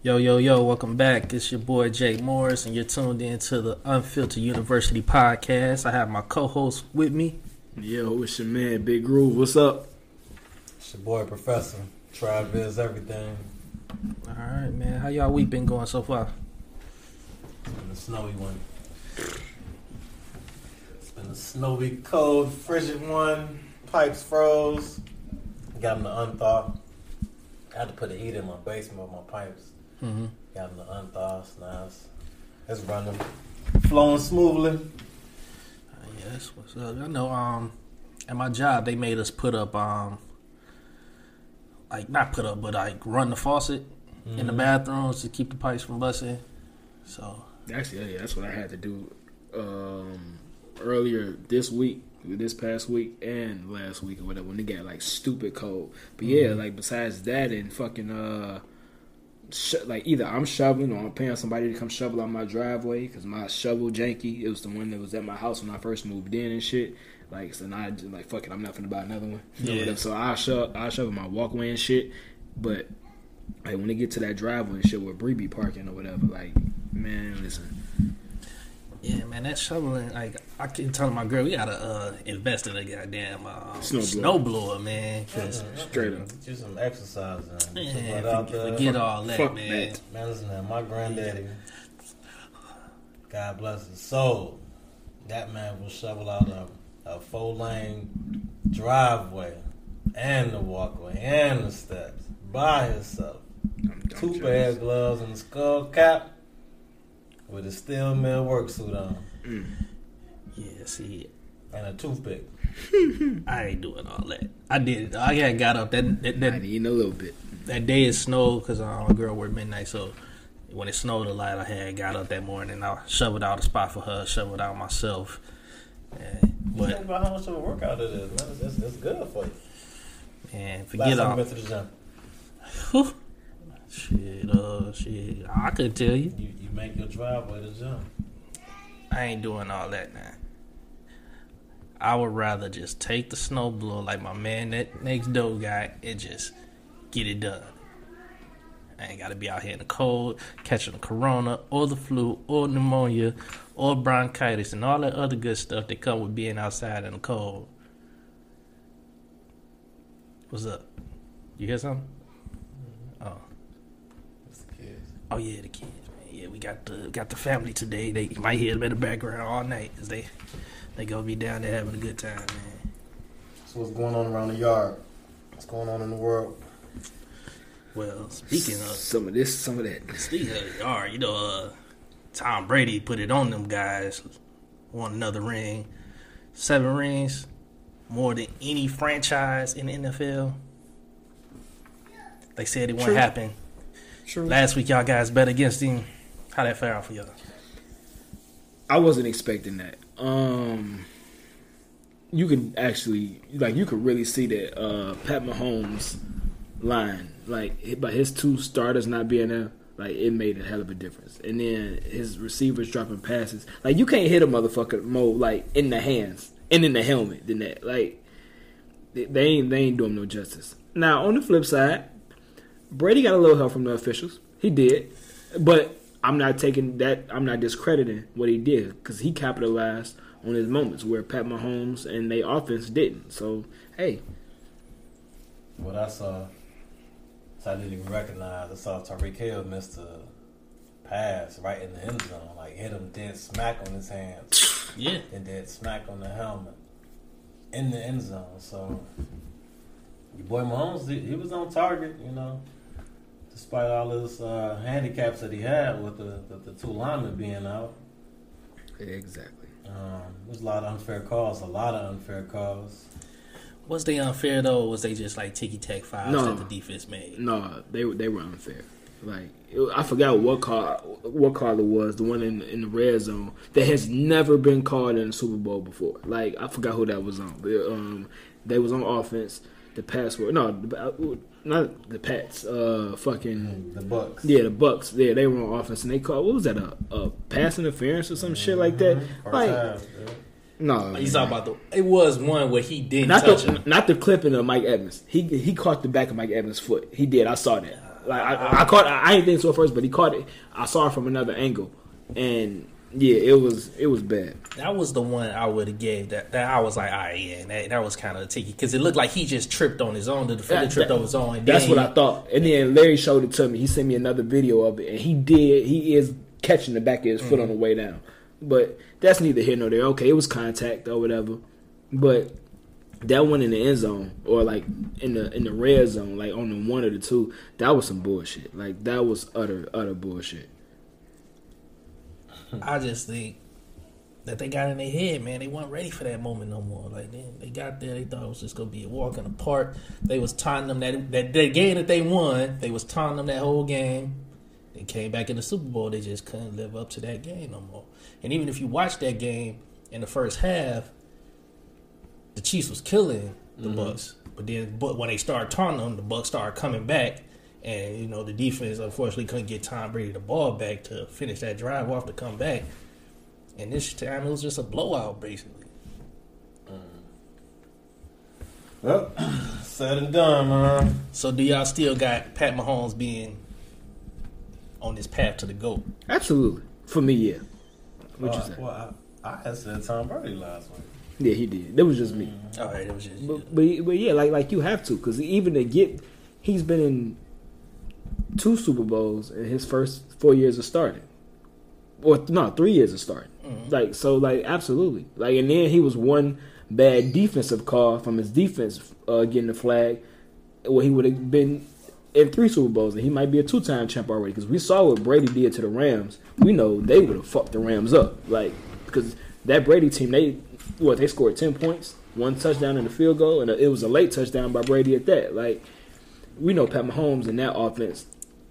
Yo, yo, yo, welcome back. It's your boy Jake Morris, and you're tuned in to the Unfiltered University podcast. I have my co host with me. Yo, it's your man, Big Groove. What's up? It's your boy, Professor. Travis, everything. All right, man. How y'all week been going so far? It's been a snowy one. It's been a snowy, cold, frigid one. Pipes froze. Got them to unthaw. I had to put a heat in my basement with my pipes. Mm-hmm. Got them to unthaw. So now it's, it's running, flowing smoothly. Yes, what's up? I know. Um, at my job, they made us put up um, like not put up, but like run the faucet in the Mhm. bathrooms to keep the pipes from busting. So Actually, yeah, that's what I had to do um, earlier this week, this past week, and last week or whatever when it got like stupid cold. But yeah, Mhm. like besides that and fucking uh, sh- like either I'm shoveling or I'm paying somebody to come shovel on my driveway because my shovel janky. It was the one that was at my house when I first moved in and shit. Like so now I just like fuck it, I'm not gonna buy another one. Yeah. So I shovel I shovel my walkway and shit, but. Like when they get to that driveway and shit where Bree be parking or whatever, like man, listen, yeah, man, that shoveling. Like I keep telling my girl, we gotta uh, invest in a goddamn uh, Snowblower. snowblower, man. 'cause, Straight up. Do some exercise. Man, put that out forget, there. forget all that, Fuck man. that. Man, listen, man, my granddaddy, God bless his soul, that man will shovel out a, a four lane driveway and the walkway and the steps by himself. I'm, I'm Two pair of gloves and a skull cap with a steel mill work suit on Mm. Yeah, see, and a toothpick. I ain't doing all that. I did. I had got up that that, I that, need a little bit. that day it snowed because uh, my girl worked midnight. So when it snowed a lot, I had got up that morning. And I shoveled out a spot for her, shoveled out myself. And, Think but about how much of a workout it is, man. It's, it's, it's good for you. man, Last forget time all. you went to the gym, Whew. Shit, uh, shit. I could tell you. you, you make your driveway the gym. I ain't doing all that now. I would rather just take the snowblower like my man that next door guy and just get it done. I ain't gotta be out here in the cold, catching the corona or the flu or pneumonia or bronchitis and all that other good stuff that come with being outside in the cold. What's up? You hear something? Mm-hmm. Oh. It's the kids. Oh yeah, the kids, man. Yeah, we got the got the family today. They you might hear them in the background all night as they they gonna be down there having a good time, man. So what's going on around the yard? What's going on in the world? Well, speaking of some of this, some of that. speaking of the yard, you know, uh, Tom Brady put it on them guys. Won another ring, seven rings, more than any franchise in the NFL. They said it won't True. happen. True. Last week, y'all guys bet against him. How that fare out for y'all? I wasn't expecting that. Um, you can actually, like, you could really see that uh, Pat Mahomes line, like, by his two starters not being there, like, it made a hell of a difference. And then his receivers dropping passes, like, you can't hit a motherfucker more like in the hands and in the helmet than that. Like, they ain't they ain't doing no justice. Now on the flip side, Brady got a little help from the officials. He did, but I'm not taking that. I'm not discrediting what he did because he capitalized on his moments where Pat Mahomes and they offense didn't. So hey, What I saw, so I didn't even recognize. I saw Tyreek Hill missed a pass right in the end zone, like hit him dead smack on his hands, Yeah, and dead smack on the helmet in the end zone. So your boy Mahomes, he, he was on target, you know, despite all his uh, handicaps that he had with the, the, the two linemen being out. exactly. Um, there's a lot of unfair calls, a lot of unfair calls. Was they unfair though, or was they just like ticky tack fouls No. that the defense made? No, they were they were unfair. Like it- I forgot what call what call it was, the one in in the red zone that has never been called in the Super Bowl before. Like I forgot who that was on. But, um, they was on offense. The pass were no, the- not the Pats. Uh, fucking The Bucks. yeah, the Bucks. Yeah, they were on offense and they called what was that a, a pass interference or some shit like that. First Like half, yeah. no, You talking about the? It was one where he didn't not touch the him. not the clipping of Mike Evans. He he caught the back of Mike Evans' foot. He did. I saw that. like I, I caught. I didn't think so at first, but he caught it. I saw it from another angle, and yeah, it was it was bad. That was the one I would have gave that. That I was like, ah, yeah, that, that was kind of a ticky because it looked like he just tripped on his own. The defender That- tripped that- on his own. And That's what I thought. And then Larry showed it to me. He sent me another video of it, and he did. He is catching the back of his foot on the way down. But that's neither here nor there. Okay, it was contact or whatever. But that one in the end zone or like in the in the red zone, like on the one or the two, that was some bullshit. Like that was utter utter bullshit. I just think that they got in their head, man. They weren't ready for that moment no more. Like they, they got there, they thought it was just gonna be a walk in the park. They was taunting them that that, that game that they won. They was taunting them that whole game. They came back in the Super Bowl. They just couldn't live up to that game no more. And even if you watch that game in the first half, the Chiefs was killing the mm-hmm. Bucks. But then, but when they started taunting them, the Bucks started coming back, and you know the defense unfortunately couldn't get Tom Brady the ball back to finish that drive off to come back. And this time it was just a blowout, basically. Well, said and done, man. So do y'all still got Pat Mahomes being on this path to the goat? Absolutely, for me, yeah. What you Uh, say? Well, I, I said Tom Brady last week. Yeah, he did. That was just me. All right, it was just But, but but yeah, like like you have to because even to get, he's been in two Super Bowls in his first four years of starting, or no, three years of starting. Like so, like absolutely, like and then he was one bad defensive call from his defense uh, getting the flag. Well, he would have been in three Super Bowls, and he might be a two time champ already. Because we saw what Brady did to the Rams. We know they would have fucked the Rams up, like because that Brady team, they what they scored ten points, one touchdown and a field goal, and it was a late touchdown by Brady at that. Like we know Pat Mahomes in that offense,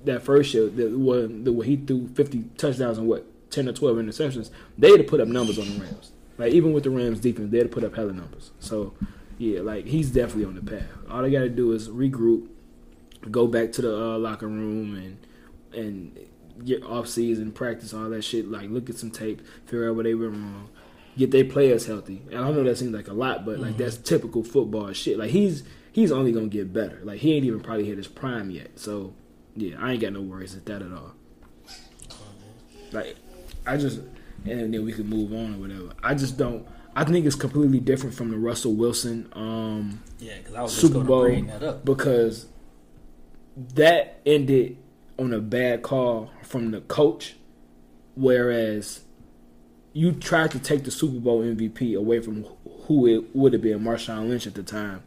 that first year, that when the he threw fifty touchdowns and what ten or twelve interceptions, they'd have put up numbers on the Rams. Like even with the Rams defense, they'd have put up hella numbers. So yeah, like he's definitely on the path. All they got to do is regroup, go back to the uh, locker room, and and get off season practice all that shit. Like look at some tape, figure out where they went wrong, get their players healthy. And I know that seems like a lot, but like that's typical football shit. Like he's he's only gonna get better. Like he ain't even probably hit his prime yet. So yeah, I ain't got no worries at that at all. Like I just and then we can move on or whatever. I just don't. I think it's completely different from the Russell Wilson um, yeah, because I was Super Bowl that up. because that ended on a bad call from the coach, whereas you tried to take the Super Bowl MVP away from who it would have been, Marshawn Lynch at the time,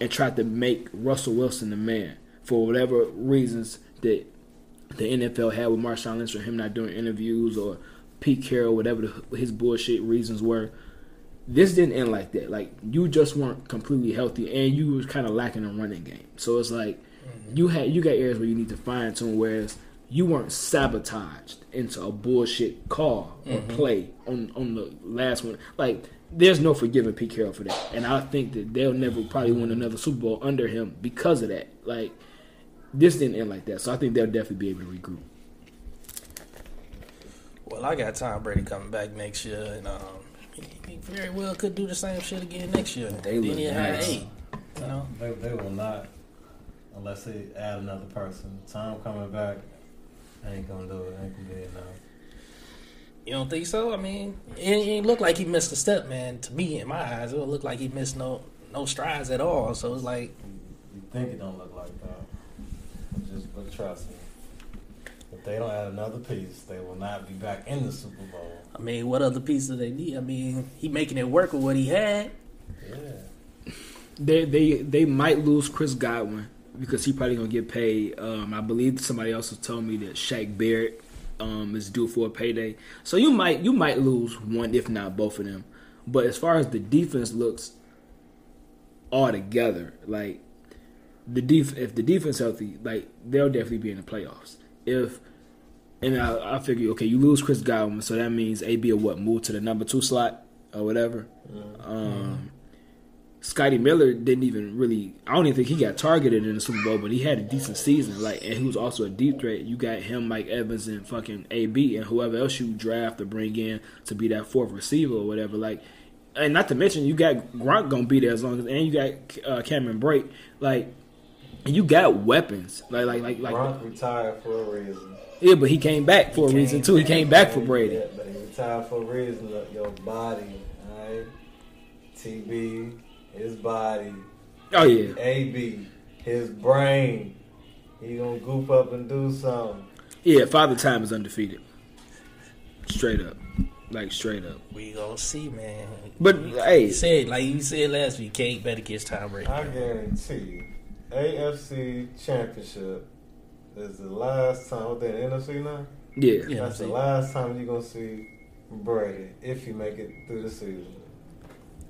and tried to make Russell Wilson the man for whatever reasons that the NFL had with Marshawn Lynch or him not doing interviews or Pete Carroll, whatever the, his bullshit reasons were. This didn't end like that. Like you just weren't completely healthy, and you was kind of lacking a running game. So it's like mm-hmm. you had you got areas where you need to fine tune, whereas you weren't sabotaged into a bullshit call or mm-hmm. play on on the last one. Like there's no forgiving Pete Carroll for that, and I think that they'll never probably win another Super Bowl under him because of that. Like this didn't end like that, so I think they'll definitely be able to regroup. Well, I got Tom Brady coming back next year, and um, he, he very well could do the same shit again next year. They then look he'll have nice. eight. You know, They, they will not, unless they add another person. Tom coming back, ain't gonna do it. Ain't gonna be enough. you don't think so? I mean, it, it looked like he missed a step, man. To me, in my eyes, it looked like he missed no no strides at all. So it's like, You think it don't look like that? Just but trust me. If they don't add another piece, they will not be back in the Super Bowl. I mean, what other pieces they need? I mean, he making it work with what he had. Yeah. They they they might lose Chris Godwin because he probably gonna get paid. Um, I believe somebody else has told me that Shaq Barrett um, is due for a payday. So you might you might lose one if not both of them. But as far as the defense looks all together, like the def- if the defense healthy, like they'll definitely be in the playoffs. If and I, I figure okay, you lose Chris Godwin, so that means AB or what move to the number two slot or whatever. Um, Scotty Miller didn't even really. I don't even think he got targeted in the Super Bowl, but he had a decent season. Like, and he was also a deep threat. You got him, Mike Evans, and fucking AB, and whoever else you draft or bring in to be that fourth receiver or whatever. Like, and not to mention you got Gronk gonna be there as long as, and you got uh, Cameron Brate. Like, you got weapons. Like like like like Gronk retired for a reason. Yeah, but he came back for a reason too. He came back for Brady. Yeah, but he retired for a reason. Look, Your body, alright? TB, his body. Oh yeah. AB, his brain. He gonna goof up and do something. Yeah, Father Time is undefeated. Straight up. Like straight up. We gonna see, man. But hey, You said like you said last week, can't bet against Tom Brady. I guarantee you, AFC Championship is the last time. What they in NFC now? yeah. Yeah, That's the last time you're gonna see Brady if you make it through the season.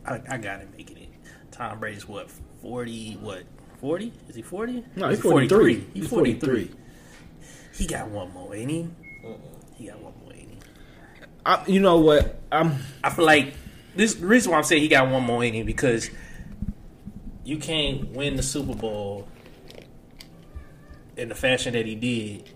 I, I gotta make it in. Tom Brady's what forty? What forty? Is he forty? No, he's 43. He's He's 43. He got one more, ain't he? Uh-uh. He got one more, ain't he? I, you know what? I'm I feel like this the reason why I'm saying he got one more inning because you can't win the Super Bowl in the fashion that he did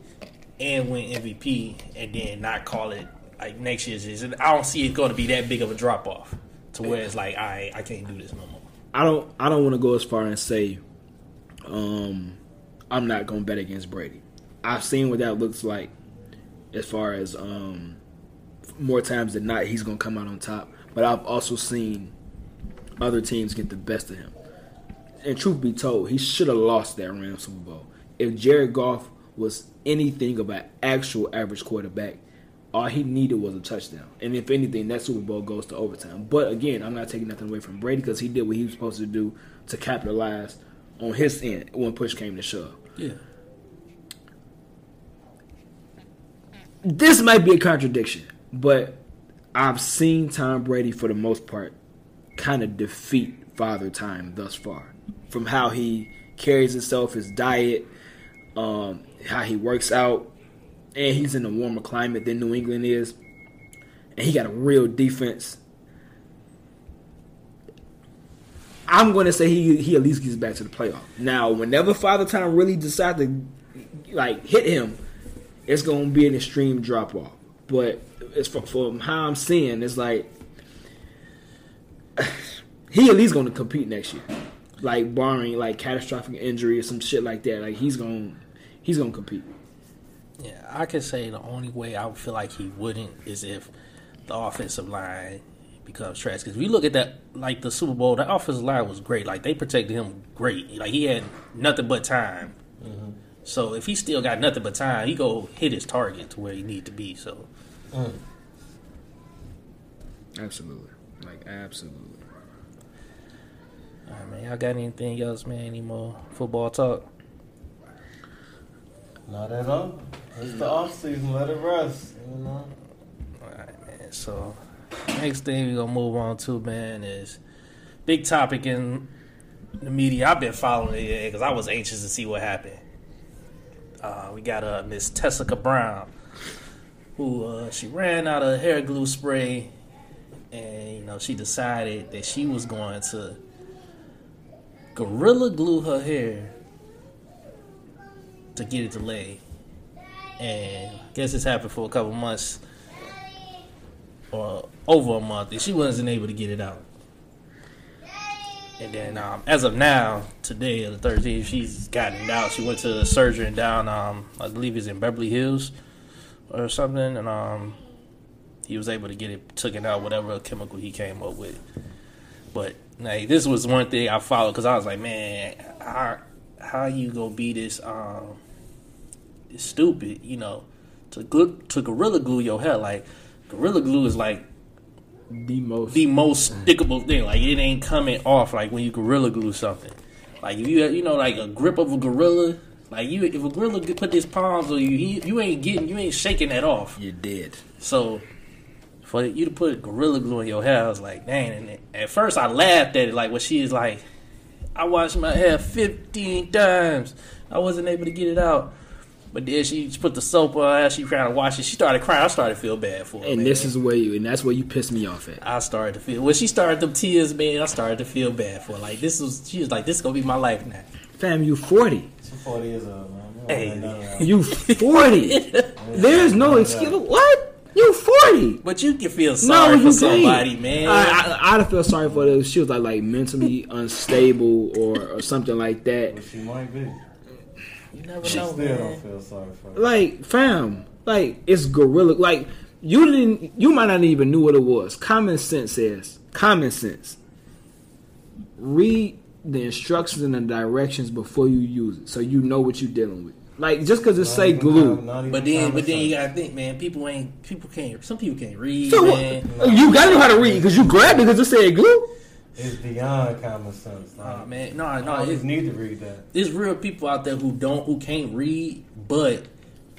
and win MVP and then not call it like next year's. is- I don't see it going to be that big of a drop off to where it's like I I can't do this no more. I don't I don't want to go as far and say um I'm not going to bet against Brady. I've seen what that looks like as far as um more times than not he's going to come out on top, but I've also seen other teams get the best of him. And truth be told, he should have lost that Rams Super Bowl. If Jared Goff was anything of an actual average quarterback, all he needed was a touchdown. And if anything, that Super Bowl goes to overtime. But again, I'm not taking nothing away from Brady because he did what he was supposed to do to capitalize on his end when push came to shove. Yeah. This might be a contradiction, but I've seen Tom Brady for the most part kind of defeat Father Time thus far. From how he carries himself, his diet, um, how he works out, and he's in a warmer climate than New England is, and he got a real defense. I'm going to say he he at least gets back to the playoff. Now, whenever Father Time really decides to like hit him, it's going to be an extreme drop off. But it's from, from how I'm seeing, it's like he at least going to compete next year, like barring like catastrophic injury or some shit like that. Like he's going he's going to compete. Yeah, I could say the only way I would feel like he wouldn't is if the offensive line becomes trash. Because if you look at that, like the Super Bowl, the offensive line was great. Like they protected him great. Like he had nothing but time. Mm-hmm. So if he still got nothing but time, he go hit his target to where he need to be. So mm. Absolutely, like absolutely. All right, man, y'all got anything else, man? Any more football talk? Not at all. It's the off season. Let it rest. You know. All right, man. So next thing we're gonna move on to, man, is big topic in the media. I've been following it because I was anxious to see what happened. Uh, we got uh, Miss Tessica Brown, who uh, she ran out of hair glue spray, and you know she decided that she was going to gorilla glue her hair to get it to lay. And I guess this happened for a couple months or over a month, and she wasn't able to get it out. And then, um, as of now, today, the 13th, she's gotten it out. She went to the surgery down, um, I believe it's in Beverly Hills or something, and um, he was able to get it taken out, whatever chemical he came up with. But like, this was one thing I followed because I was like, man, how how you gonna be this um this stupid, you know, to glue, to gorilla glue your hair? Like, gorilla glue is like The most the most stickable thing. Like it ain't coming off like when you gorilla glue something. Like if you you know like a grip of a gorilla, like you if a gorilla put his palms on you, he, you ain't getting you ain't shaking that off. you're dead. So for you to put gorilla glue in your hair, I was like, dang. And at first I laughed at it, like when she is like, I washed my hair fifteen times, I wasn't able to get it out. But then she put the soap on her she tried to wash it. She started crying. I started to feel bad for her. And man. this is where you and that's where you pissed me off at. I started to feel when she started them tears, man. I started to feel bad for her. like this was. She was like, "This is gonna be my life now." Fam, you forty. She's 40 years old, man. You Hey. want none of that. You forty. There's no excuse. What? You forty? But you can feel sorry for somebody, can't. man. I, I, I'd feel sorry for her. She was like like mentally unstable or, or something like that. But she might be. You never She know, Still man. don't feel sorry for her. Like, fam, like it's gorilla. Like you didn't, you might not even knew what it was. Common sense says, common sense. Read the instructions and the directions before you use it, so you know what you're dealing with. Like just because it say glue, com- not But then, but then you gotta think, man. People ain't, people can't. Some people can't read, so what? man. you gotta know how to read because you grabbed it because it said glue. It's beyond common sense. Like, Nah, man, no, I no. just It's, need to read that. there's real people out there who don't, who can't read, but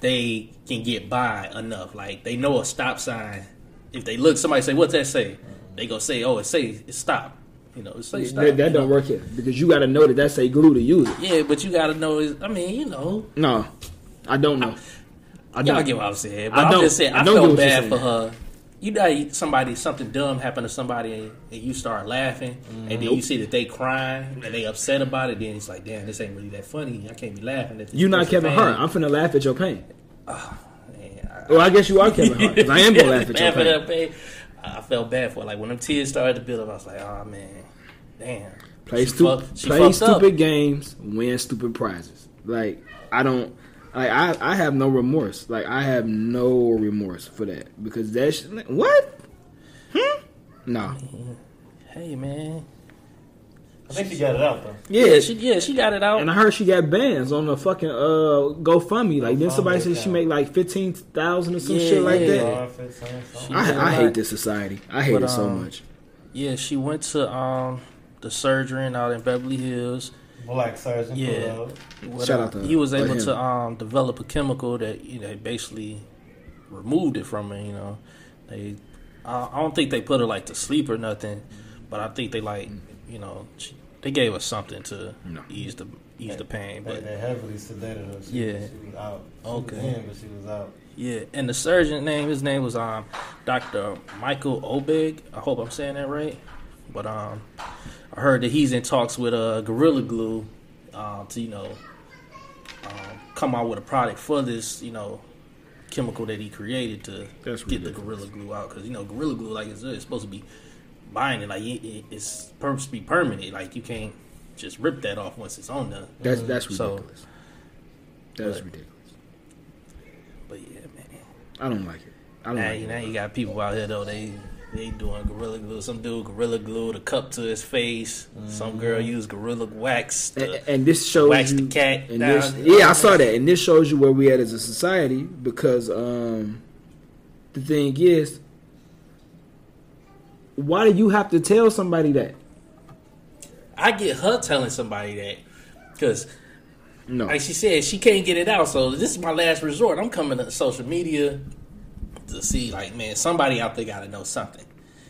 they can get by enough. Like they know a stop sign. If they look, somebody say, "What's that say?" They go say, "Oh, it say it stop." You know, it. That, that don't work here because you got to know that that's a glue to use it. Yeah, but you gotta know. Is I mean, you know, No, I don't know. I y'all don't. get what I'm saying. But I I am just saying, I I, felt bad for her. You know, somebody something dumb happened to somebody, and, and you start laughing, and then you mm-hmm. see that they crying and they upset about it. Then it's like, damn, this ain't really that funny. I can't be laughing at this. You not Kevin. Hart. I'm finna laugh at your pain. Ah, man, I- Well, I guess you are Kevin Hart. I am gonna laugh at your pain. pain. I felt bad for her. Like when them tears started to build up, I was like, oh man, damn. Play, She stu- fuck- she play stupid up. games, win stupid prizes. Like I don't, like I, I have no remorse. Like I have no remorse for that because that's sh- what? Hmm? No. Hey man, I think she got it out though. Yeah, yeah, she yeah she got it out. and I heard she got bans on the fucking uh GoFundMe. Like then somebody said she account. make like fifteen thousand or some Yeah, shit like that. Five, fifteen, something. I, I hate this society. I hate But, it so um, much. yeah, she went to um the surgery and out in Beverly Hills. Black surgeon. Yeah. What, Shout out to- he was able to um, develop a chemical that you know basically removed it from her. You know, they I, I don't think they put her like to sleep or nothing, but I think they like you know they gave her something to No. ease the ease the pain. But they heavily sedated her. She, Yeah. She was out. She Okay. Was in, but she was out. yeah, and the surgeon name his name was um Doctor Michael Obig. I hope I'm saying that right. But um, I heard that he's in talks with uh, Gorilla Glue uh, to you know um, come out with a product for this you know chemical that he created to That's get the. Gorilla Glue out because you know Gorilla Glue like it's, it's supposed to be binding like it, it- it's supposed to be permanent like you can't just rip that off once it's on there. That's that's So- ridiculous. That's but- ridiculous. But yeah, man. I don't like it. I don't Now, like you it. now you got people out here though they they doing gorilla glue. Some dude gorilla glue the cup to his face. Some girl used gorilla wax. And, To, and this shows wax you, the cat and this, yeah, I saw that, and this shows you where we at as a society because um, the thing is, why do you have to tell somebody that? I get her telling somebody that because, No, like she said, she can't get it out. So this is my last resort. I'm coming to social media to see, like, man, somebody out there got to know something.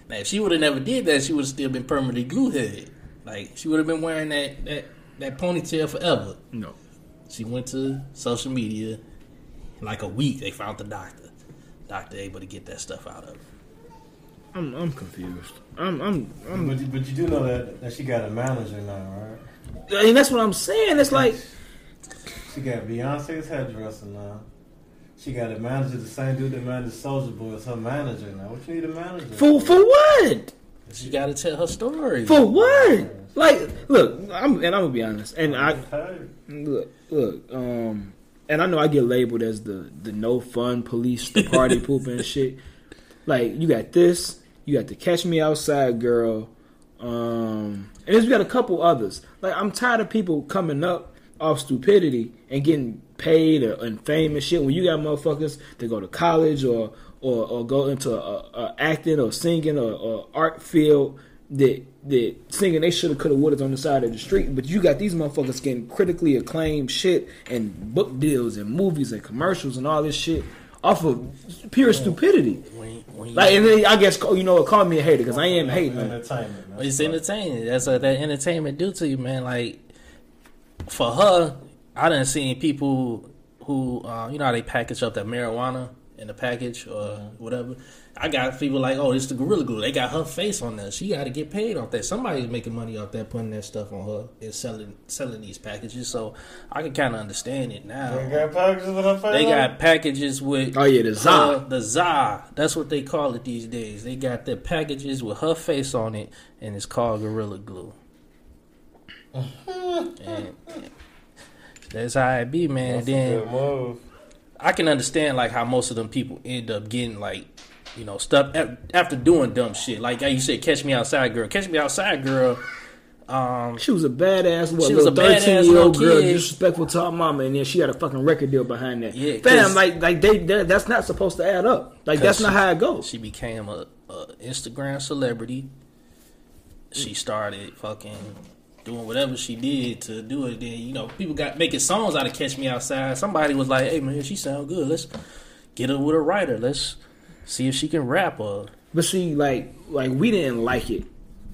Now, if she would have never did that, she would have still been permanently glue headed. Like she would have been wearing that that that ponytail forever. no. She went to social media. In like a week, they found the doctor. Doctor able to get that stuff out of her. I'm I'm confused. I'm I'm, I'm But you, but you do know that, that she got a manager now, right? I mean, that's what I'm saying. It's like She got Beyonce's hairdresser now. She got a manager, the same dude that managed Soldier Boy is her manager now. What you need a manager for for what? She got to tell her story. For what? Like, look, I'm and I'm gonna be honest, and I Look, look, um, and I know I get labeled as the the no fun police, the party pooper and shit. Like you got this, you got the Catch Me Outside girl, um, and then we got a couple others. Like I'm tired of people coming up off stupidity and getting paid or, and fame and shit. When you got motherfuckers that go to college or or, or go into a, a acting or singing or, or art field that that singing they shoulda coulda woulda on the side of the street, but you got these motherfuckers getting critically acclaimed shit and book deals and movies and commercials and all this shit off of pure stupidity. When, when Like, and then I guess you know, call me a hater because I am hating. Entertainment. man. it's entertaining. That's what that entertainment do to you, man. Like for her, I done seen people who, uh, you know, how they package up that marijuana in the package or whatever. I got people like, oh, it's the Gorilla Glue. They got her face on there. She got to get paid off that. Somebody's making money off that, putting that stuff on her and selling selling these packages. So I can kind of understand it now. They got packages with her face They on got packages with Oh yeah, the Za. her- the za. That's what they call it these days. They got their packages with her face on it, and it's called Gorilla Glue. and, That's how it be, man. That's then a good move. I can understand like how most of them people end up getting like, you know, stuff after doing dumb shit. Like how you said, "Catch Me Outside, Girl." "Catch Me Outside, Girl." Um, She was a badass, what, She was a thirteen year old girl, kid. disrespectful to her mama, and then she had a fucking record deal behind that. Yeah, fam, 'cause- like, like they, that, that's not supposed to add up. Like, that's not how it goes. she became a, a Instagram celebrity. She started fucking doing whatever she did to do it. Then you know people got making songs out of "Catch Me Outside." Somebody was like, "Hey man, she sound good. Let's get her with a writer. Let's see if she can rap." Or But see, like, like we didn't like it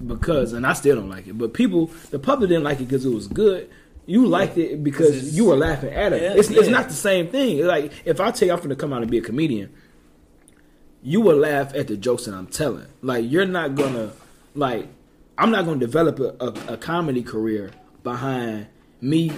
because, and I still don't like it. But people, the public didn't like it because it was good. You liked it because you were laughing at it. Yeah, it's, it's not the same thing. Like, if I tell you I'm going to come out and be a comedian, you will laugh at the jokes that I'm telling. Like, you're not gonna, like, I'm not gonna develop a, a, a comedy career behind me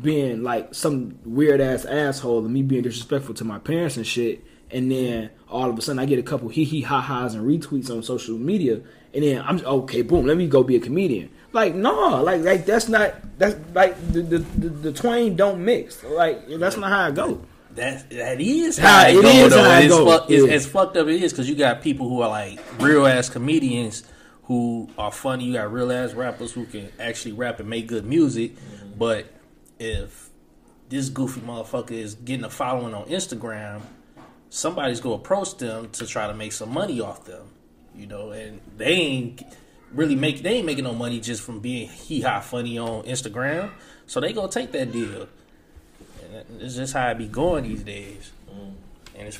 being like some weird ass asshole and me being disrespectful to my parents and shit. And then all of a sudden I get a couple hee hee ha ha's and retweets on social media. And then I'm okay, boom, let me go be a comedian. Like, no, like, like that's not, that's like the, the, the, the twain don't mix. Like, that's not how I go. that that is How how, it it, go, is though. how It's, go. fuck, it's, Yeah. as fucked up it is because you got people who are like real ass comedians who are funny. You got real ass rappers who can actually rap and make good music. Mm-hmm. But if this goofy motherfucker is getting a following on Instagram, somebody's gonna approach them to try to make some money off them. You know, and they ain't really make they ain't making no money just from being hee haw funny on Instagram. So they gonna take that deal. And it's just how it be going these days. Mm. And it's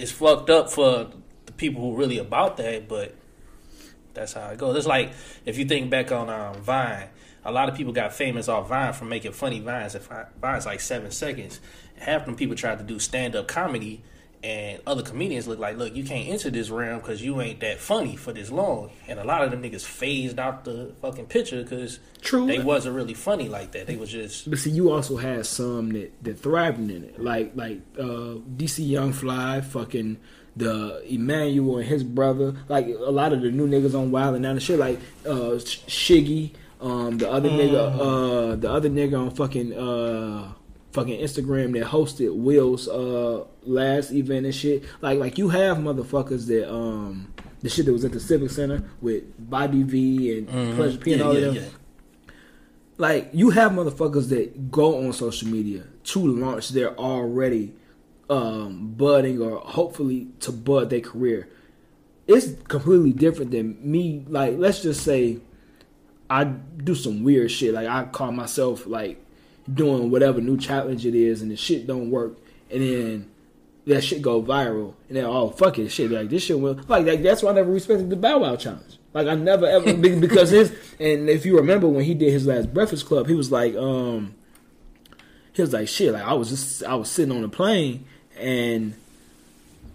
it's fucked up for the people who really about that, but that's how it goes. It's like if you think back on um, Vine, a lot of people got famous off Vine from making funny vines. If Vine's like seven seconds, half them people tried to do stand up comedy, and other comedians look like, look, you can't enter this realm because you ain't that funny for this long. And a lot of them niggas phased out the fucking picture because True. they wasn't really funny like that. They was just But see, you also had some that that thriving in it, like like uh, DC Young Fly, fucking the Emmanuel and his brother, like a lot of the new niggas on Wild and Out and shit, like uh, Shiggy, um, the other nigga, uh, the other nigga on fucking uh, fucking Instagram that hosted Will's uh last event and shit. Like like you have motherfuckers that um the shit that was at the Civic Center with Bobby V and Pleasure P and Yeah, all yeah, yeah. like you have motherfuckers that go on social media to launch their already um, budding or hopefully to bud their career. It's completely different than me. Like, let's just say I do some weird shit. Like, I call myself like doing whatever new challenge it is, and the shit don't work, and then that shit go viral, and then oh fuck it, shit like this shit will like, like that's why I never respected the Bow Wow challenge. Like I never ever because his and if you remember when he did his last Breakfast Club, he was like, um, he was like shit. Like I was just I was sitting on a plane and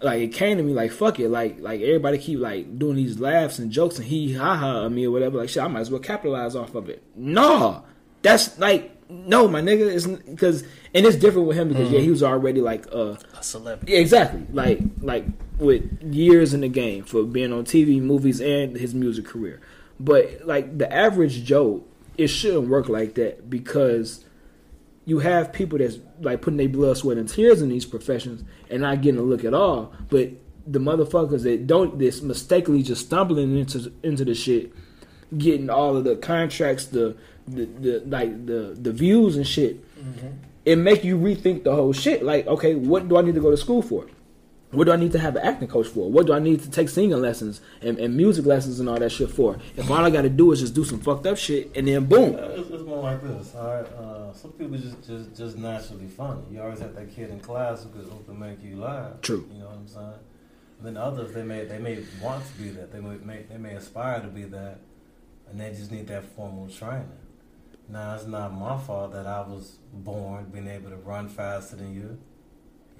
like it came to me like fuck it, like like everybody keep like doing these laughs and jokes and he ha ha at me or whatever. Like shit, I might as well capitalize off of it. No, that's like no, my nigga is because and it's different with him because yeah, he was already like uh a celebrity. yeah, exactly. Like like with years in the game for being on TV, movies, and his music career. But like the average Joe, it shouldn't work like that because you have people that's like putting their blood, sweat, and tears in these professions and not getting a look at all. But the motherfuckers that don't this mistakenly just stumbling into into the shit, getting all of the contracts, the the, the like the the views and shit mm-hmm. it make you rethink the whole shit. Like, okay, what do I need to go to school for? What do I need to have an acting coach for? What do I need to take singing lessons and, and music lessons and all that shit for? If all I got to do is just do some fucked up shit and then boom, Uh, It's, it's more like this. All right, uh, some people just just just naturally funny. You always have that kid in class who can, who can make you laugh. True. You know what I'm saying? And then others they may they may want to be that. They may, may they may aspire to be that, and they just need that formal training. Now it's not my fault that I was born being able to run faster than you.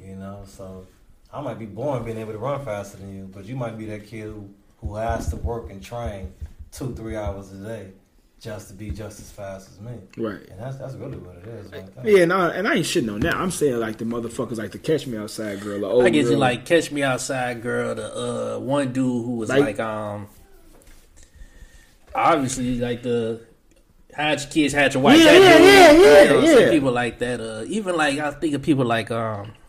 You know, so I might be born being able to run faster than you, but you might be that kid who, who has to work and train two, three hours a day just to be just as fast as me. right? And that's that's really what it is. Right. Yeah, and I, and I ain't shitting on that. I'm saying like the motherfuckers like the Catch Me Outside girl, the old I get girl. you like Catch Me Outside Girl, the uh one dude who was Like- like, um obviously like the hide your kids, hide your wife. Yeah, that yeah, dude, yeah, yeah, some yeah. people like that. Uh, even like I think of people like um, I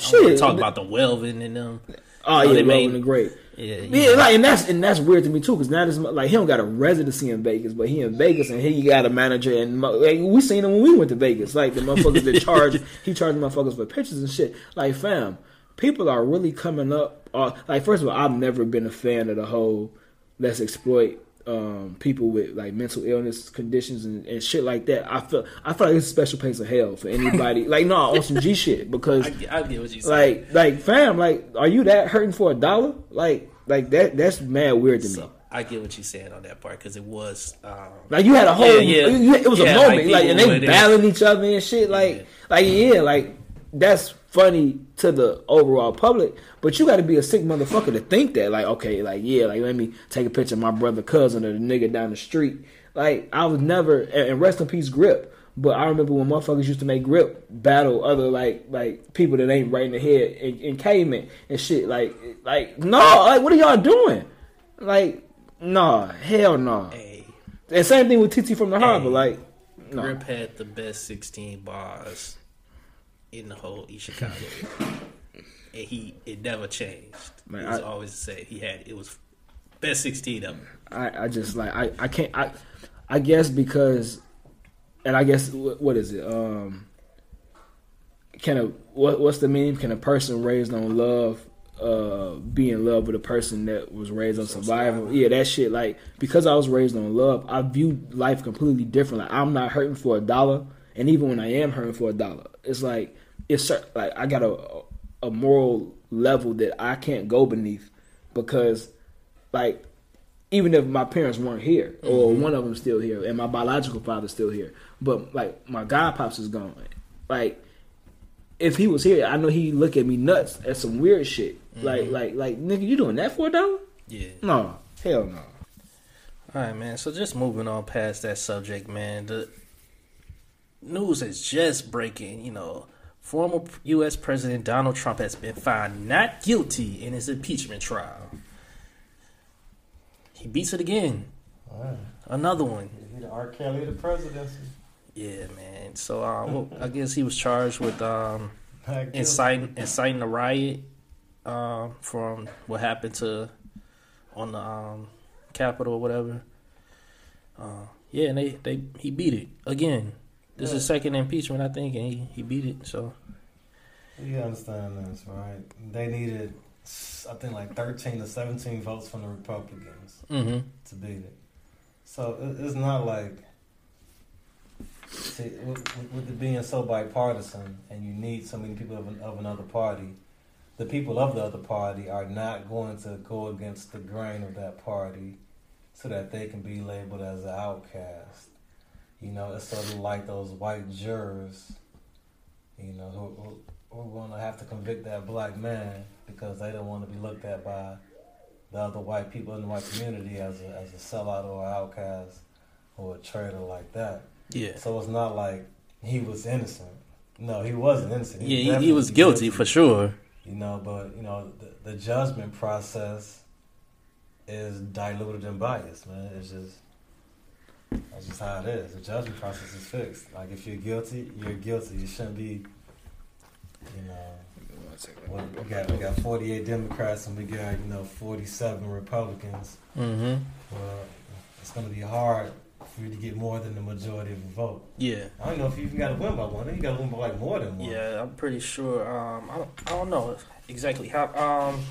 Shit. Talk about the Welvin and them. Oh Oh, yeah, they Melvin made- the Great. Yeah, you Yeah, like and that's and that's weird to me too, because now this like he don't got a residency in Vegas, but he in Vegas and he got a manager and like, we seen him when we went to Vegas. Like the motherfuckers that charge, he charged motherfuckers for pictures and shit. Like fam, people are really coming up. Uh, like first of all, I've never been a fan of the whole let's exploit um, people with like mental illness conditions and, and shit like that. I feel I feel like it's a special place of hell for anybody. like no, on some G shit because I, get- I get what you like like fam like are you that hurting for a dollar like like that that's mad weird to me I get what you're saying on that part because it was. Um, like you had a whole Yeah, yeah. you- it was Yeah, a moment like, and they battling each other and shit like like yeah like that's funny to the overall public but you got to be a sick motherfucker to think that like okay like yeah like let me take a picture of my brother cousin or the nigga down the street. Like I was never and and rest in peace grip. But I remember when motherfuckers used to make grip battle other like like people that ain't right in the head in, in caveman and shit. Like like no like what are y'all doing? Like nah hell no hey, and same thing with TT from the harbor. Like, no, Rip had the best 16 bars in the whole East Chicago. area. and he, it never changed. Man, it was I- always the same. He had, it was best 16 of them. I, I just like I, I can't I I guess because and I guess what, is it um can a what what's the meme can a person raised on love uh be in love with a person that was raised on survival yeah that shit like because I was raised on love I view life completely different like I'm not hurting for a dollar and even when I am hurting for a dollar it's like it's like I got a a moral level that I can't go beneath because like even if my parents weren't here or mm-hmm. one of them still here and my biological father's still here but like my god pops is gone. Like if he was here i know he'd look at me nuts at some weird shit. Mm-hmm. Like like like nigga you doing that for a dollar? Yeah. no. Hell no. All right, man. So just moving on past that subject, man. The news is just breaking. You know, former U.S. President Donald Trump has been found not guilty in his impeachment trial. He beats it again. Alright. Another one. He the R. Kelly of the presidency. Yeah, man. So uh, well, I guess he was charged with um, inciting inciting a riot um, from what happened to on the um, Capitol or whatever. Uh, yeah, and they, they he beat it again. This Yeah. is second impeachment, I think, and he, he beat it. So You understand this, right? They needed, I think, like 13 to 17 votes from the Republicans hmm to beat it. So it's not like, see, with, with- with it being so bipartisan and you need so many people of, an, of another party, the people of the other party are not going to go against the grain of that party so that they can be labeled as an outcast. You know, it's sort of like those white jurors, you know, who, who, who want to have to convict that black man because they don't want to be looked at by the other white people in the white community as a, as a sellout or outcast or a traitor like that. yeah, So it's not like he was innocent. No, he wasn't innocent. yeah, he, he definitely was guilty for sure. You know, but you know, the, the judgment process is diluted and biased, man. It's just that's just how it is. The judgment process is fixed. Like if you're guilty, you're guilty. You shouldn't be, you know. Well, we got we got 48 Democrats and we got you know 47 Republicans. Mm-hmm. Well, it's gonna be hard for you to get more than the majority of the vote. Yeah, I don't know if you even got to win by one. You got to win by like more than one. yeah, I'm pretty sure. Um, I don't, I don't know exactly how. Um,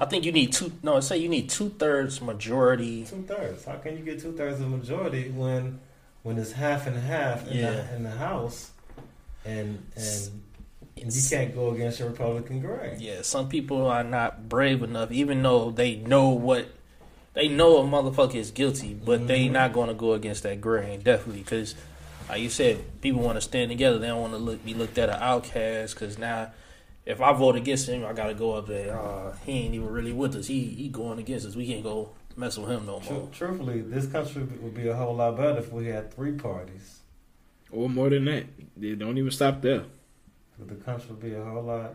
I think you need two. No, say you need two thirds majority. Two thirds. How can you get two thirds of the majority when when it's half and half in, Yeah. the, in the House, and and you can't go against your Republican grain. Yeah, some people are not brave enough, even though they know what they know a motherfucker is guilty, but they Mhm. not going to go against that grain, definitely, because like you said, people want to stand together. They don't want to look be looked at an outcast. Because now, if I vote against him, I got to go up there. Uh, he ain't even really with us. He he going against us. We can't go mess with him no more. truthfully, this country would be a whole lot better if we had three parties. or more than that they don't even stop there The country would be a whole lot,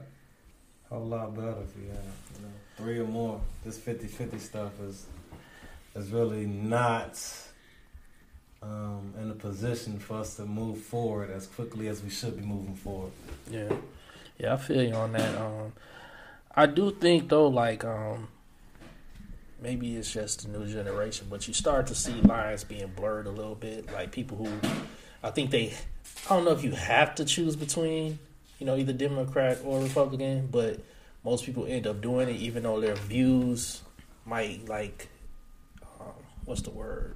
whole lot better if we had you know, three or more. This 50-50 stuff is is really not um, in a position for us to move forward as quickly as we should be moving forward. Yeah, yeah, I feel you on that. Um, I do think though, like, um, maybe it's just the new generation, but you start to see lines being blurred a little bit. Like people who, I think they, I don't know if you have to choose between, you know, either Democrat or Republican, but most people end up doing it, even though their views might like, um, what's the word?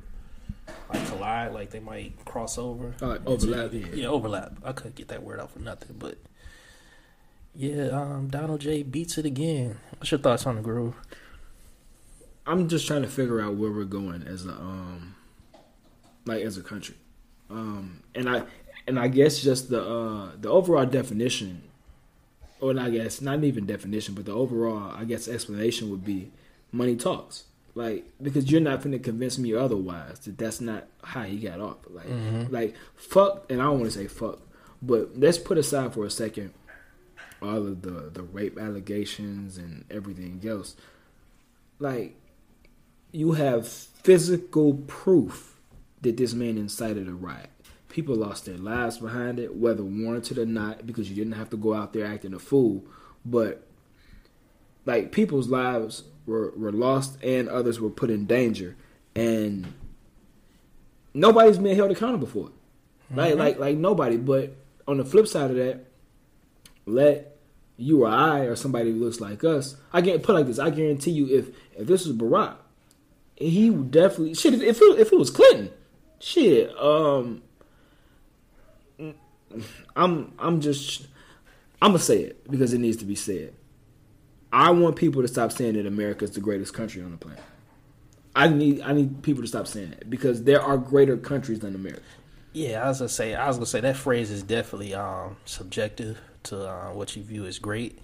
Like collide, like they might cross over. Uh, overlap, yeah. Yeah, overlap. I couldn't get that word out for nothing, but yeah, um, Donald J beats it again. What's your thoughts on the groove? I'm just trying to figure out where we're going as a um like as a country. Um and I and I guess just the uh the overall definition or I guess not even definition, but the overall I guess explanation would be money talks. Like because you're not going to convince me otherwise that that's not how he got off. Like like fuck and I don't want to say fuck, but let's put aside for a second all of the the rape allegations and everything else. Like you have physical proof that this man incited a riot. People lost their lives behind it, whether warranted or not, because you didn't have to go out there acting a fool. But like people's lives were, were lost and others were put in danger, and nobody's been held accountable for it. Like mm-hmm. like like nobody. But on the flip side of that, let you or I or somebody who looks like us. I get put like this. I guarantee you, if if this was Barack, he would definitely shit. If it, if it was Clinton, shit. Um, I'm I'm just I'm gonna say it because it needs to be said. I want people to stop saying that America is the greatest country on the planet. I need I need people to stop saying that because there are greater countries than America. Yeah, I was gonna say I was gonna say that phrase is definitely um, subjective to uh, what you view as great,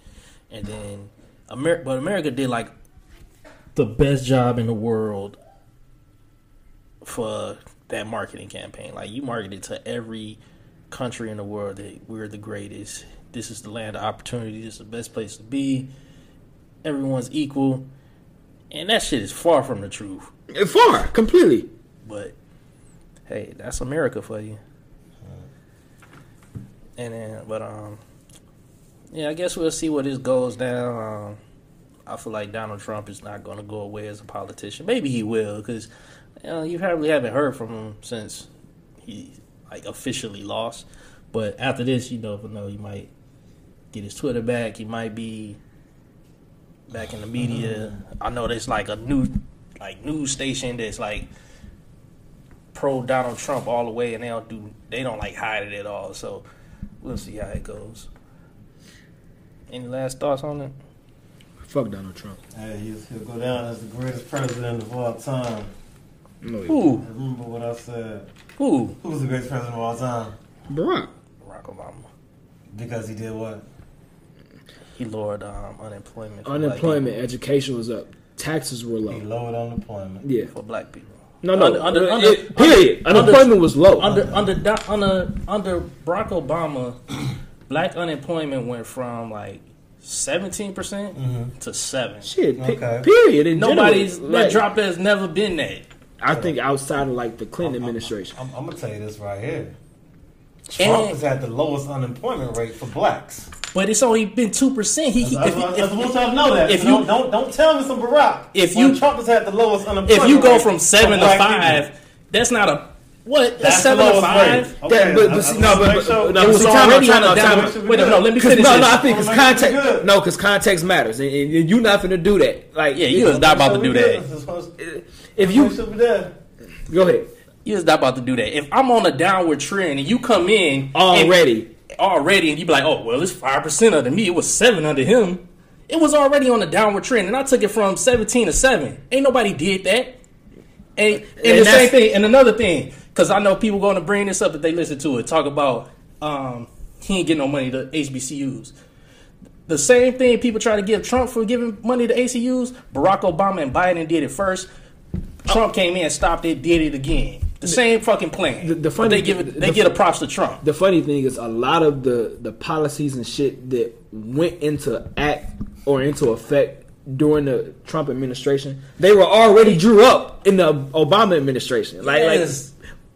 and then America, but America did like the best job in the world for that marketing campaign. Like you marketed to every country in the world that we're the greatest. This is the land of opportunity. This is the best place to be. Everyone's equal, and that shit is far from the truth. Far completely. But hey, that's America for you. And then, but um, yeah, I guess we'll see where this goes down. Um, I feel like Donald Trump is not going to go away as a politician. Maybe he will, because you know, you probably haven't heard from him since he like officially lost. But after this, you never know. He might get his Twitter back. He might be back in the media. I know there's like a new like news station that's like pro Donald Trump all the way, and they don't do they don't like hide it at all. So we'll see how it goes. Any last thoughts on it? Fuck Donald Trump. Hey, he's, he'll go down as the greatest president of all time. No, he- Who? Remember what I said? Who? Who was the greatest president of all time? Barack. Barack Obama. Because he did what? He lowered um, unemployment. For Unemployment, education was up, taxes were low. He lowered unemployment. Yeah. for black people. No, no. Under- under- under- it- period. under- Unemployment was low. Under under under under Barack Obama, black unemployment went from like seventeen percent Mm-hmm. to seven. Shit. pe- Okay. Period. In Nobody's general. that Like, drop has never been that. I think outside of like the Clinton administration. I'm, I'm gonna tell you this right here. Trump And- has had the lowest unemployment rate for blacks. But it's only been two percent. He, he I if, just, I if- just want y'all know that. if So you- don't, don't don't tell me some Barack. If you- Trump has had the lowest unemployment. if you go rate from seven to five, people. that's not a what? That's That's the seven to lowest five. Okay, That- but, but see, no, wanna but, make but sure- no, It but was see, time already time on out, time. Wait, no, let me finish no, this. no, I think oh, Wanna because make sure we context. No, because context matters, and, and you're not gonna do that. Like, Yeah, you was not about to do that. if You you go ahead You was not about to do that. If I'm on a downward trend and you come in and- already. already, and you be like, oh well, it's five percent under me. It was seven under him. It was already on a downward trend, and I took it from seventeen to seven. Ain't nobody did that. And, and, And the same thing, and another thing, because I know people going to bring this up if they listen to it. Talk about um, he ain't getting no money to HBCUs. The same thing people try to give Trump for giving money to HBCUs. Barack Obama and Biden did it first. Trump came in, stopped it, did it again. The same fucking plan. the- the But funny- they give it, they the- get a props to Trump. The funny thing is, a lot of the the policies and shit that went into act or into effect during the Trump administration, they were already drew up in the Obama administration. Like, Yes.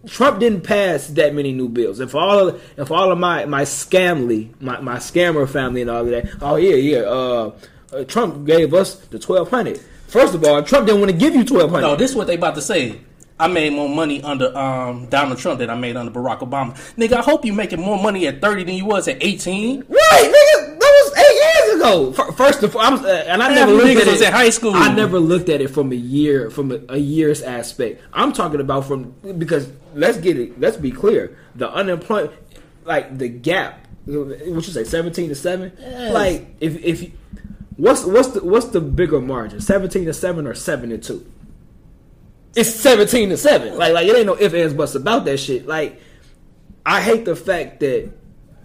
Trump didn't pass that many new bills. If all of, if all of my my scamly, my, my scammer family and all of that, oh yeah, yeah, uh, uh, Trump gave us the twelve hundred. First of all, Trump didn't want to give you twelve hundred. No, this is what they about to say. I made more money under um, Donald Trump than I made under Barack Obama. Nigga, I hope you making more money at 30 than you was at 18. Right, nigga, that was eight years ago. First of all, I'm, uh, and I Half never looked at it. in high school. I never looked at it from a year, from a, a year's aspect. I'm talking about from because let's get it. Let's be clear. The unemployment, like the gap. What you say, seventeen to seven? Yes. Like if if what's what's the what's the bigger margin, seventeen to seven or seven to two? It's seventeen to seven. Like like it ain't no ifs ands buts about that shit. Like I hate the fact that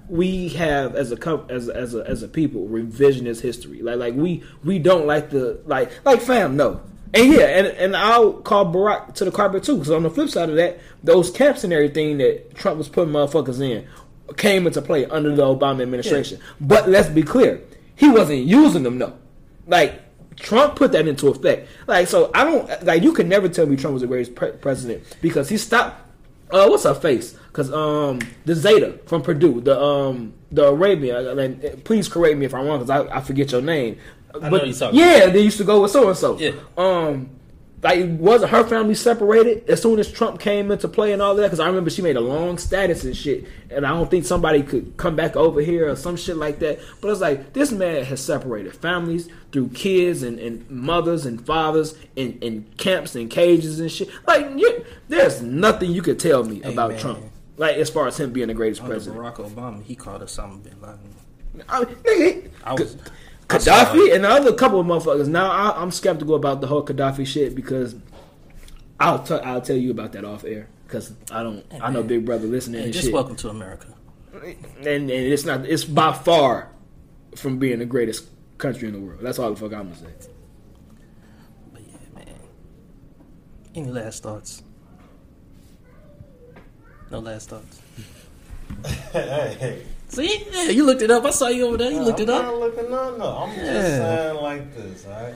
we have as a as a, as a as a people revisionist history. Like like we we don't like the like like fam no. And yeah, and and I'll call Barack to the carpet too. Because on the flip side of that, those camps and everything that Trump was putting motherfuckers in came into play under the Obama administration. But let's be clear, he wasn't using them though. Like Trump put that into effect. Like so, I don't like you can never tell me Trump was the greatest pre- president because he stopped. Uh, what's her face? Because um, the Zeta from Purdue, the um, the Arabian. I mean, please correct me if I'm wrong because I, I forget your name. I know you're talking yeah, they used to go with so and so. Yeah. Um, like wasn't her family separated as soon as Trump came into play and all that? Because I remember she made a long status and shit, and I don't think somebody could come back over here or some shit like that. But it's like this man has separated families through kids and, and mothers and fathers in, in camps and cages and shit. Like you, there's nothing you could tell me Hey, about man. Trump. Like as far as him being the greatest Under president, Barack Obama, he called Osama bin Laden. I mean, nigga, I was. I saw Gaddafi and the other couple of motherfuckers. Now I, I'm skeptical about the whole Gaddafi shit because I'll t- I'll tell you about that off air because I don't I know man. Big Brother listening Hey, and just shit. welcome to America. And, and it's not it's by far from being the greatest country in the world. That's all the fuck I'm gonna say. But yeah, man. Any last thoughts? No last thoughts. hey, hey. See, yeah, you looked it up. I saw you over there. You looked I'm it up. I'm not up. looking, no, no. I'm just saying like this, all right?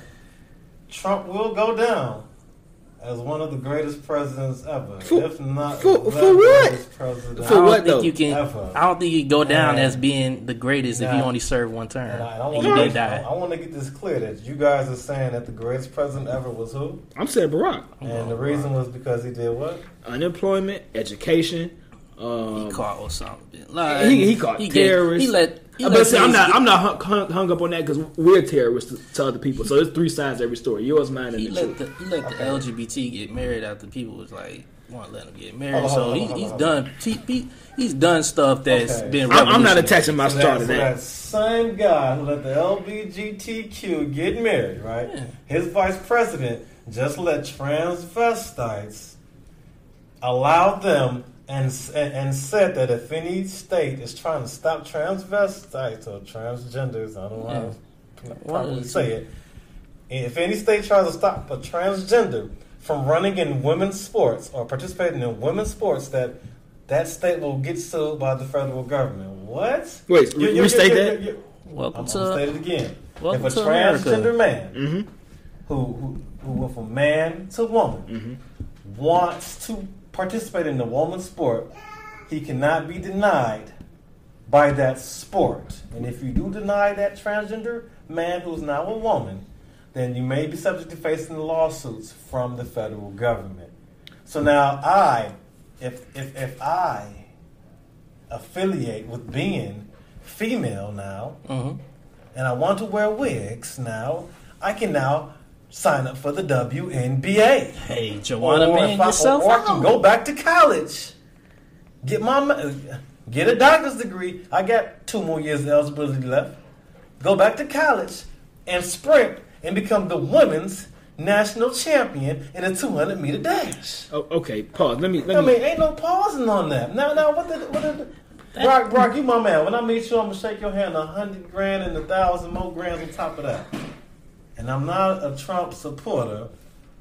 Trump will go down as one of the greatest presidents ever, For- if not for- the for what? greatest president. I don't think though? you can. Ever. I don't think you go down Yeah. as being the greatest if you only serve one term And I, I and want you to did die. I, want to get this clear that you guys are saying that the greatest president ever was who, I'm saying Barack. and the reason was because he did what? Unemployment, education. He Um, caught Osama bin Laden. he, he caught gave- terrorists. He let. He but see, I'm not. I'm not hung, hung, hung up on that because we're terrorists to, to other people. So there's three sides to every story: yours, mine, and He the let truth. the he let the LGBT get married after people was like want to let him get married. Hold on, so hold he, hold he's hold done. He, he, he's done stuff that's Okay. been. I'm, I'm not attaching my star to that. that same guy who let the LGBTQ get married, right? Yeah. His vice president just let transvestites allow them and, and and said that if any state is trying to stop transvestites or transgenders, I don't know how to One properly say it. If any state tries to stop a transgender from running in women's sports or participating in women's sports, that that state will get sued by the federal government. What? Wait, You- you- restate you- that. you- you- Welcome I'm, to. I'm gonna state it again. welcome if a to America. transgender man Mm-hmm. who, who who went from man to woman Mm-hmm. wants to participate in the woman's sport, he cannot be denied by that sport. And if you do deny that transgender man who's now a woman, then you may be subject to facing lawsuits from the federal government. So now I, if if if I affiliate with being female now, Mhm. and I want to wear wigs now, I can now sign up for the WNBA. Hey, Joanna, or man, I, yourself or I can out. go back to college, get my get a doctor's degree. I got two more years of eligibility left. Go back to college and sprint and become the women's national champion in a 200 meter dash. Oh, okay, pause. Let me. Let I me. mean, ain't no pausing on that. Now, now, what the, what did, Brock, Brock, you my man. When I meet you, I'm gonna shake your hand a hundred grand and a thousand more grand on top of that. And I'm not a Trump supporter,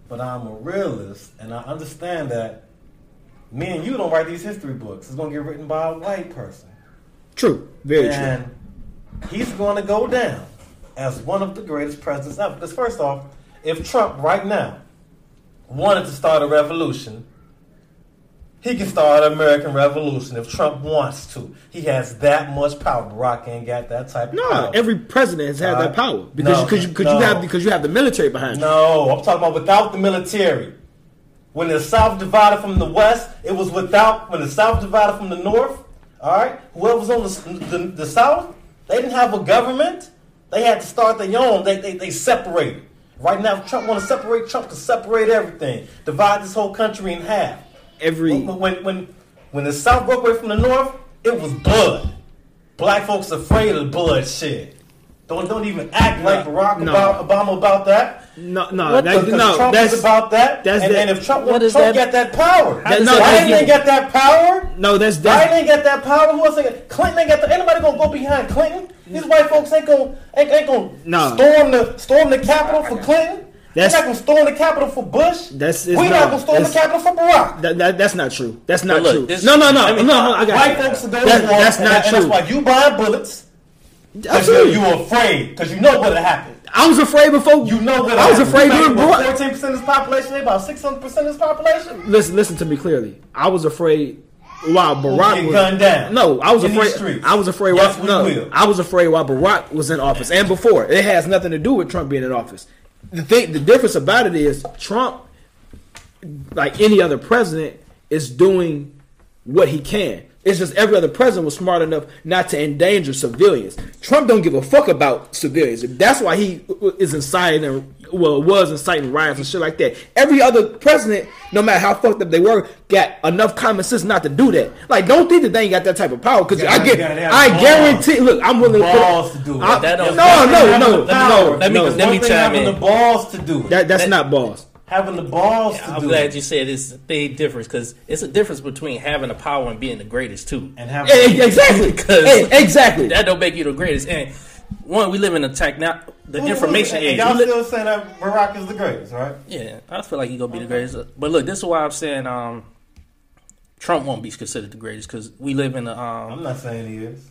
but I'm a realist, and I understand that me and you don't write these history books. It's gonna get written by a white person, True. Very true. and he's going to go down as one of the greatest presidents ever. Because first off, if Trump right now wanted to start a revolution, He can start an American Revolution if Trump wants to. He has that much power. Barack ain't got that type of No, every president has had Uh, that power because no, because you, because no. you have because you have the military behind you. No, I'm talking about without the military. When the South divided from the West, it was without. When the South divided from the North, all right, whoever was on the, the, the South, they didn't have a government. They had to start their own. They, they, they separated. Right now, if Trump want to separate. Trump can separate everything, divide this whole country in half. Every When, when, when, when the South broke away from the North, it was blood. Black folks afraid of blood shit. Don't don't even act like Barack No. Obama, Obama about that. no no What that, Because no Trump that's is about that. that's and, that- and if Trump, What Trump that- get that power, That- no, Biden that's- ain't get that power. no that's Biden that's ain't get that power. Who else ain't get? Clinton ain't got that. Anybody gonna go behind Clinton? These white folks ain't gonna ain't, ain't gonna No. storm the storm the Capitol for Clinton. They're That's- not gonna storm the Capitol for Bush. That's- we it's not not. gonna storm the It's- Capitol for Barack. that, that, that's not true. That's not look, true. this- no no no I mean, no. I got white you. folks are going That- to that's not and true. that's why you buying bullets. Because Absolutely. you afraid. Because you know what'll happen. I was afraid before. You know what I was afraid during Barack. Fourteen percent of this population, they about six hundred percent of this population. Listen, listen to me clearly. I was afraid while Barack get was gunned down No, I was in afraid. I was afraid. Yes, while, we no, will. I was afraid while Barack was in office and before. It has nothing to do with Trump being in office. The thing, the difference about it is Trump, like any other president, is doing what he can. It's just every other president was smart enough not to endanger civilians. Trump don't give a fuck about civilians. That's why he is inciting and well was inciting riots and shit like that. Every other president, no matter how fucked up they were, got enough common sense not to do that. Like, don't think that they ain't got that type of power because I get, got- they have I balls. guarantee. Look, I'm willing Balls to to put do it. I- That don't- no, One thing no, no, the power. no, Let me- no. let me One thing chime having in. the balls to do it. That, that's That- not balls. Having the balls to do I'm glad you said it's a big difference because it's a difference between having the power and being the greatest too. and having Exactly. Because- Eh, exactly. That don't make you the greatest. And one, we live in a tech now, the information and age. Y'all li- still saying that Barack is the greatest, right? yeah, I feel like he gonna be the greatest. But look, this is why I'm saying um, Trump won't be considered the greatest because we live in a. Um, I'm not saying he is.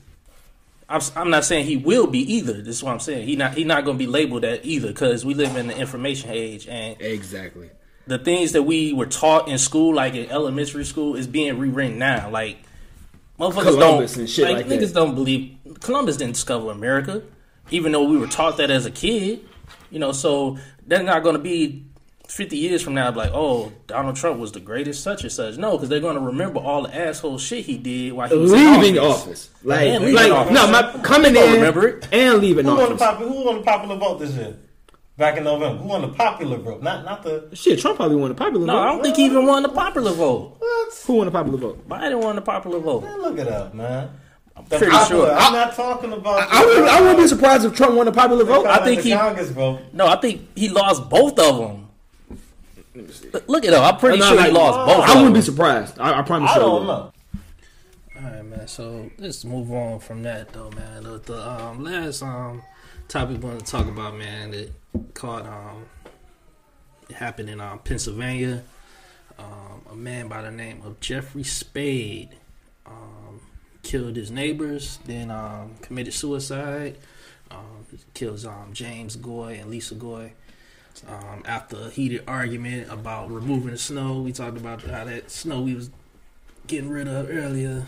I'm, I'm not saying he will be either. This is what I'm saying. He not he not going to be labeled that either because we live in the information age and Exactly. the things that we were taught in school, like in elementary school, is being rewritten now. Like motherfuckers Columbus don't and shit like niggas that. don't believe Columbus didn't discover America, even though we were taught that as a kid. You know, so they're not going to be. 50 years from now, I'd be like, oh, Donald Trump was the greatest, such and such. No, because they're going to remember all the asshole shit he did while he was in Leaving office. office. Like, And leaving like office. no, my coming in remember it. and leaving Who won the office. Who won the popular vote this year? Back in November, who won the popular vote? Not not the Shit, Trump probably won the popular vote. No, I don't think he even won the popular vote. what? Who won the popular vote? Biden won the popular vote. Man, look it up, man. I'm the pretty popular- sure. I'm not talking about. I wouldn't, I wouldn't be surprised if Trump won the popular vote. I think the he- Congress vote. No, I think he lost both of them. Look it up. I'm pretty No, sure like, he lost both. I wouldn't be surprised. I, I promise I you. don't would. know. All right, man. So let's move on from that, though, man. The, the um, last um topic we want to talk about, man, that caught um it happened in um Pennsylvania. Um, a man by the name of Jeffrey Spaide um, killed his neighbors, then um, committed suicide. Um, kills um, James Goy and Lisa Goy. Um, after a heated argument about removing the snow, we talked about how that snow we was getting rid of earlier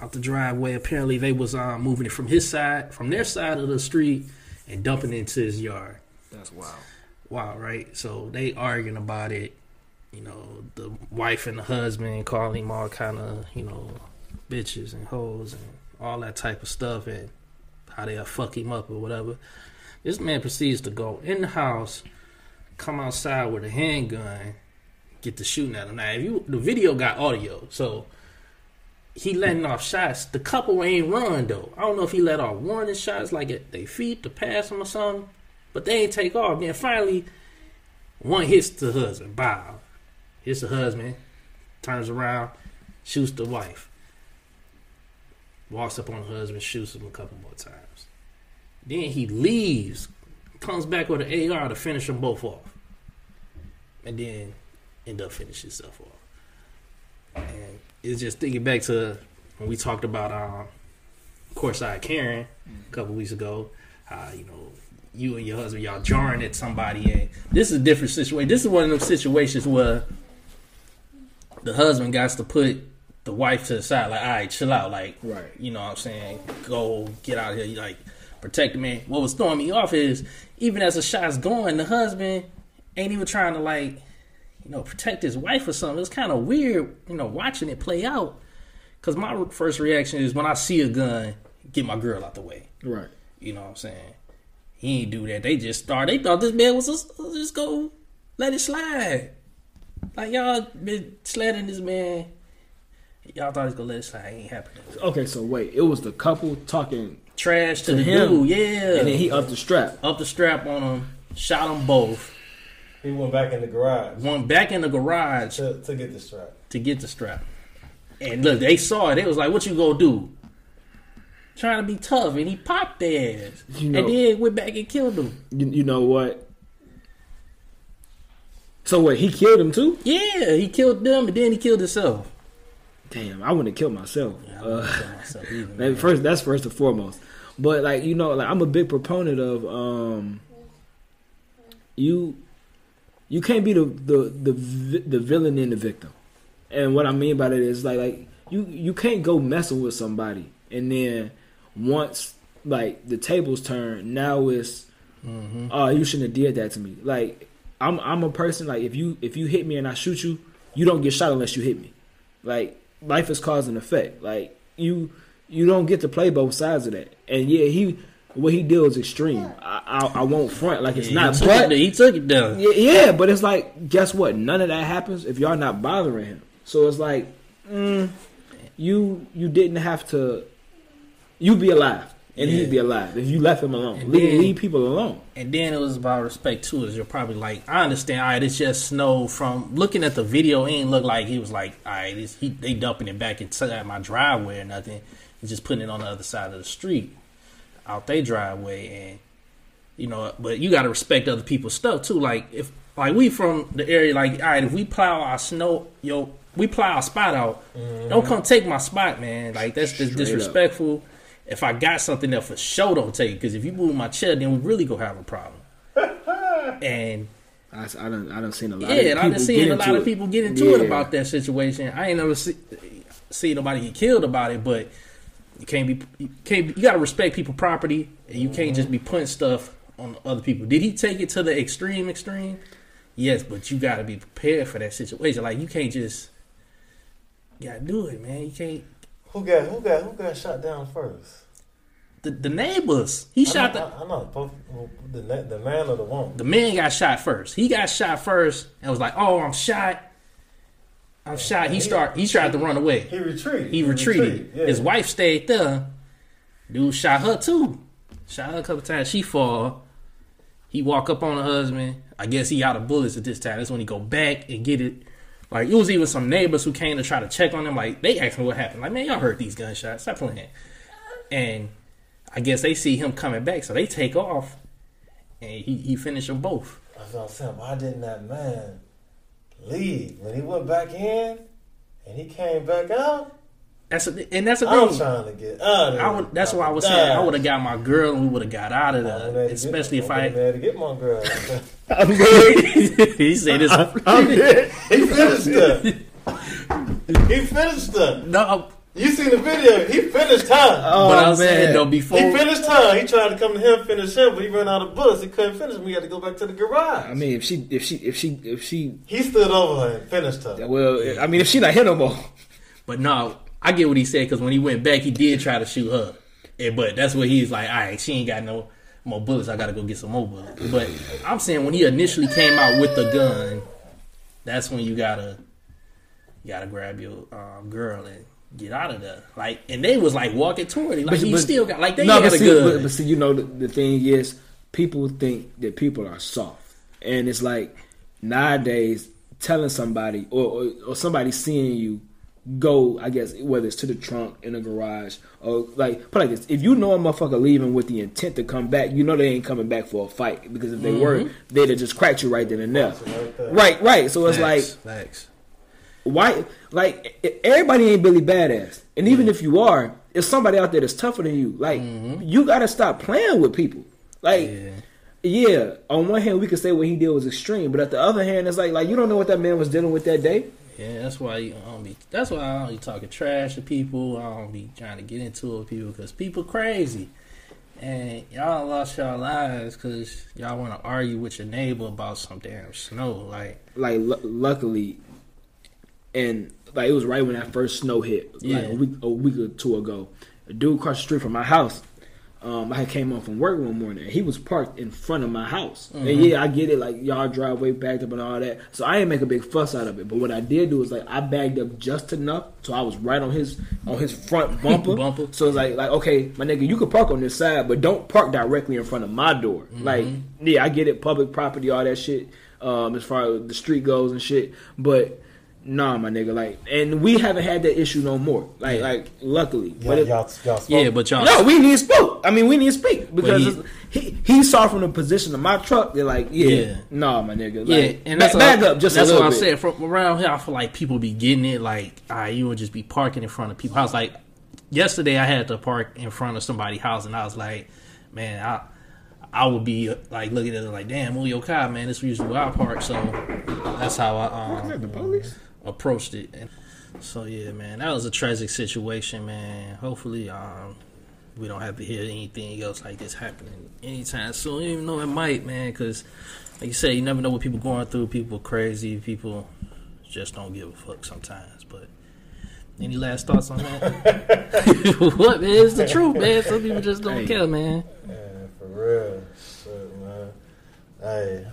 out the driveway. Apparently, they was um, moving it from his side, from their side of the street, and dumping it into his yard. That's wild. Wow, right? So they arguing about it. You know, the wife and the husband calling him all kind of, you know, bitches and hoes and all that type of stuff, and how they'll fuck him up or whatever. This man proceeds to go in the house, come outside with a handgun, get to shooting at him. Now, if you the video got audio, so he letting off shots. The couple ain't run though. I don't know if he let off warning shots like at their feet to pass him or something, but they ain't take off. Then finally, one hits the husband. Bow. Hits the husband. Turns around, shoots the wife. Walks up on the husband, shoots him a couple more times. Then he leaves, comes back with an AR to finish them both off, and then end up finishing himself off. And it's just thinking back to when we talked about um, Courtside Karen a couple weeks ago. How you know you and your husband y'all jarring at somebody, and this is a different situation. This is one of those situations where the husband got to put the wife to the side, like, all right, chill out, like, Right. you know what I'm saying? Go get out of here, like, protect the man. What was throwing me off is even as the shot's going, the husband ain't even trying to like, you know, protect his wife or something. It's kind of weird, you know, watching it play out. Cause my first reaction is when I see a gun, get my girl out the way. Right. You know what I'm saying? He ain't do that. They just start. They thought this man was just, just go let it slide. Like y'all been sledding this man. Y'all thought he's gonna let it slide. Ain't happening. Okay, so wait, it was the couple talking, Trash to, To the him. dude. Yeah. and then he upped the strap. up the strap on him. Shot them both. He went back in the garage Went back in the garage to, to get the strap. to get the strap. And look, they saw it. They was like, "What you gonna do?" Trying to be tough, and he popped their ass, You know- and then went back and killed them. You, you know what? So what? he killed him too? Yeah, he killed them, and then he killed himself. Damn, I wouldn't have killed myself. Yeah, I Uh, kill myself either, Maybe man. first that's first and foremost. But like you know, like I'm a big proponent of um you you can't be the the the the villain and the victim. And what I mean by that is like like you you can't go messing with somebody and then once like the tables turn, now it's Mhm. oh you shouldn't have did that to me. Like I'm I'm a person like if you if you hit me and I shoot you, you don't get shot unless you hit me. Like life is cause and effect. Like you you don't get to play both sides of that. And yeah, he what he did was extreme. I I, I won't front like it's Yeah, not. He took, But it, he took it down. yeah, yeah, but it's like guess what? None of that happens if y'all not bothering him. So it's like mm, you you didn't have to. You be alive. And Yeah. he'd be alive if you left him alone. Leave, then- leave people alone. And then it was about respect too. Is you're probably like, I understand. All right, it's just snow. From looking at the video, it ain't look like he was like, all right, this, he they dumping it back inside my driveway or nothing. He's just putting it on the other side of the street, out their driveway, and you know. But you got to respect other people's stuff too. Like if like we from the area, like all right, if we plow our snow, yo, we plow our spot out. Mm-hmm. Don't come take my spot, man. Like that's just Straight up. disrespectful. If I got something there for sure, don't take it. Because if you move my chair, then we really gonna have a problem. and I, I don't I don't seen a lot. yeah, of and I people done seen get a lot into of it. people get into it about that situation. I ain't never see, see nobody get killed about it, but you can't be you can't you gotta respect people property, and you can't mm-hmm. just be putting stuff on other people. Did he take it to the extreme extreme? Yes, but you gotta be prepared for that situation. Like you can't just you gotta do it, man. You can't. Who got who got who got shot down first? The, the neighbors. He shot I the know, I, I know both the the man or the woman. the man got shot first. He got shot first and was like, "Oh, I'm shot. I'm shot." He He- start. He tried to run away. He retreated. He retreated. yeah. His wife stayed there. Dude shot her too. Shot her a couple times. She fall. He walk up on the husband. I guess he out of bullets at this time. That's when he go back and get it. Like it was even some neighbors who came to try to check on him. Like they asked me what happened. Like man, y'all heard these gunshots. Stop playing. And I guess they see him coming back, so they take off, and he he finished them both. That's what I'm saying. Why didn't that man leave when he went back in and he came back out? That's a, and that's a I'm trying to get out of I would. That's why I was saying I would have got my girl and we would have got out of there. Especially if I. had to get my girl. I'm good. he said this. I'm good. he finished her. He finished her. No, You seen the video? He finished her. Oh, but I'm saying man. though before. He finished her. He tried to come to him, finish him, but he ran out of bullets. He couldn't finish him. He had to go back to the garage. I mean, if she, if she, if she, if she, he stood over her and finished her. well, I mean, if she not here no more, But no, I get what he said because when he went back, he did try to shoot her. And, but that's what he's like. All right, she ain't got no more bullets. I got to go get some more bullets. But I'm saying when he initially came out with the gun, that's when you gotta you gotta grab your um, girl and get out of there. Like, and they was like walking toward him. Like But- he but- still got like they no, had but a see, gun. but, but see, you know, the, the thing is, people think that people are soft, and it's like nowadays telling somebody or, or or somebody seeing you go, I guess whether it's to the trunk in the garage or like put like this: if you know a motherfucker leaving with the intent to come back, you know they ain't coming back for a fight because if they mm-hmm. were, they'd have just cracked you right then and there. Right. Right, right. So it's like Facts, facts. why like everybody ain't Billy Badass, and even if you are, there's somebody out there that's tougher than you. Like mm-hmm. you got to stop playing with people. Like Yeah. yeah. on one hand we could say what he did was extreme, but at the other hand, it's like like you don't know what that man was dealing with that day. Yeah, that's why you I don't be. That's why I don't be talking trash to people. I don't be trying to get into it with people because people crazy, and y'all lost y'all lives because y'all want to argue with your neighbor about some damn snow. Like, like lu- luckily, and like it was right when that first snow hit, like Yeah. a week a week or two ago. A dude across the street from my house. Um, I came home from work one morning. and He was parked in front of my house. And yeah, I get it. Like y'all driveway backed up and all that. So I didn't make a big fuss out of it. But what I did do is like I bagged up just enough, so I was right on his on his front bumper. Bumper. So it's like like okay, my nigga, you can park on this side, but don't park directly in front of my door. Like yeah, I get it, public property, all that shit. Um, as far as the street goes and shit, but. Nah, my nigga, like, and we haven't had that issue no more. Like, like, luckily, Y'all, but it, y'all, y'all spoke. yeah, but y'all. no, we need to speak. I mean, we need to speak because he- it's- he, he saw from the position of my truck. They're like, yeah, Yeah. nah, my nigga. Yeah, Like, and that's back what, up just that's a what little I bit. saying. From around here, I feel like people be getting it. Like, ah, you would just be parking in front of people. I was like, yesterday I had to park in front of somebody's house, and I was like, man, I. I would be uh, like looking at it like, damn, move your car, man. This is usually where I park, so that's how I um, the police? Approached it. And so yeah, man, that was a tragic situation, man. Hopefully, um, we don't have to hear anything else like this happening anytime soon. Even though it might, man, because like you said, you never know what people going through. People crazy. People just don't give a fuck sometimes. But any last thoughts on that? what man? It's the truth, man. Some people just don't Hey. care, man. Yeah, for real. Shit, man. Hey,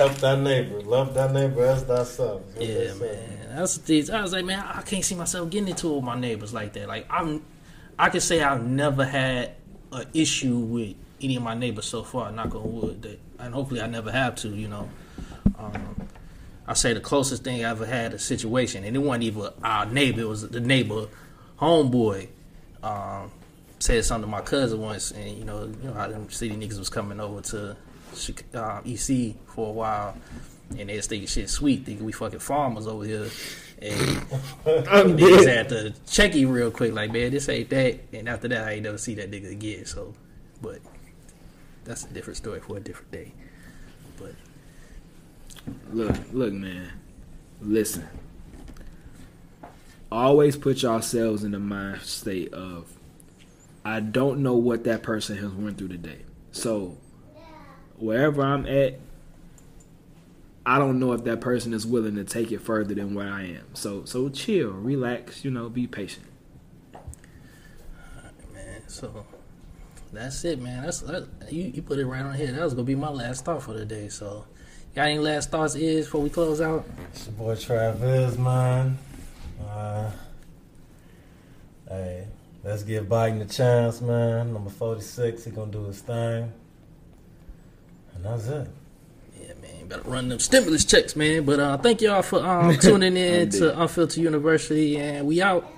help thy neighbor. Love thy neighbor as thyself. That's Yeah, man. That's the thing. I was like, man, I can't see myself getting into it with my neighbors like that. Like, I'm, I can say I've never had an issue with any of my neighbors so far. Knock on wood, that, and hopefully I never have to. You know, um, I say the closest thing I ever had a situation, and it wasn't even our neighbor. It was the neighbor homeboy. Um, said something to my cousin once, and you know, you know how them city niggas was coming over to Um, EC for a while, and they thinking shit sweet, thinking we fucking farmers over here, and I'm niggas had to check you real quick, like man, this ain't that, and after that, I ain't never see that nigga again. So, but that's a different story for a different day. But Look, look, man. Listen. Always put yourselves in the mind state of I don't know what that person has went through today. So wherever I'm at, I don't know if that person is willing to take it further than where I am. So so chill, relax, you know, be patient. man, so that's it, man. That's that, you. You put it right on here. That was gonna be my last thought for the day. So, got any last thoughts is before we close out? It's your boy Travis, man. Uh, hey, let's give Biden a chance, man. Number 46, he gonna do his thing. And that's it. Yeah, man, better run them stimulus checks, man. But uh, thank y'all for um, tuning in to Unfiltered University, and we out.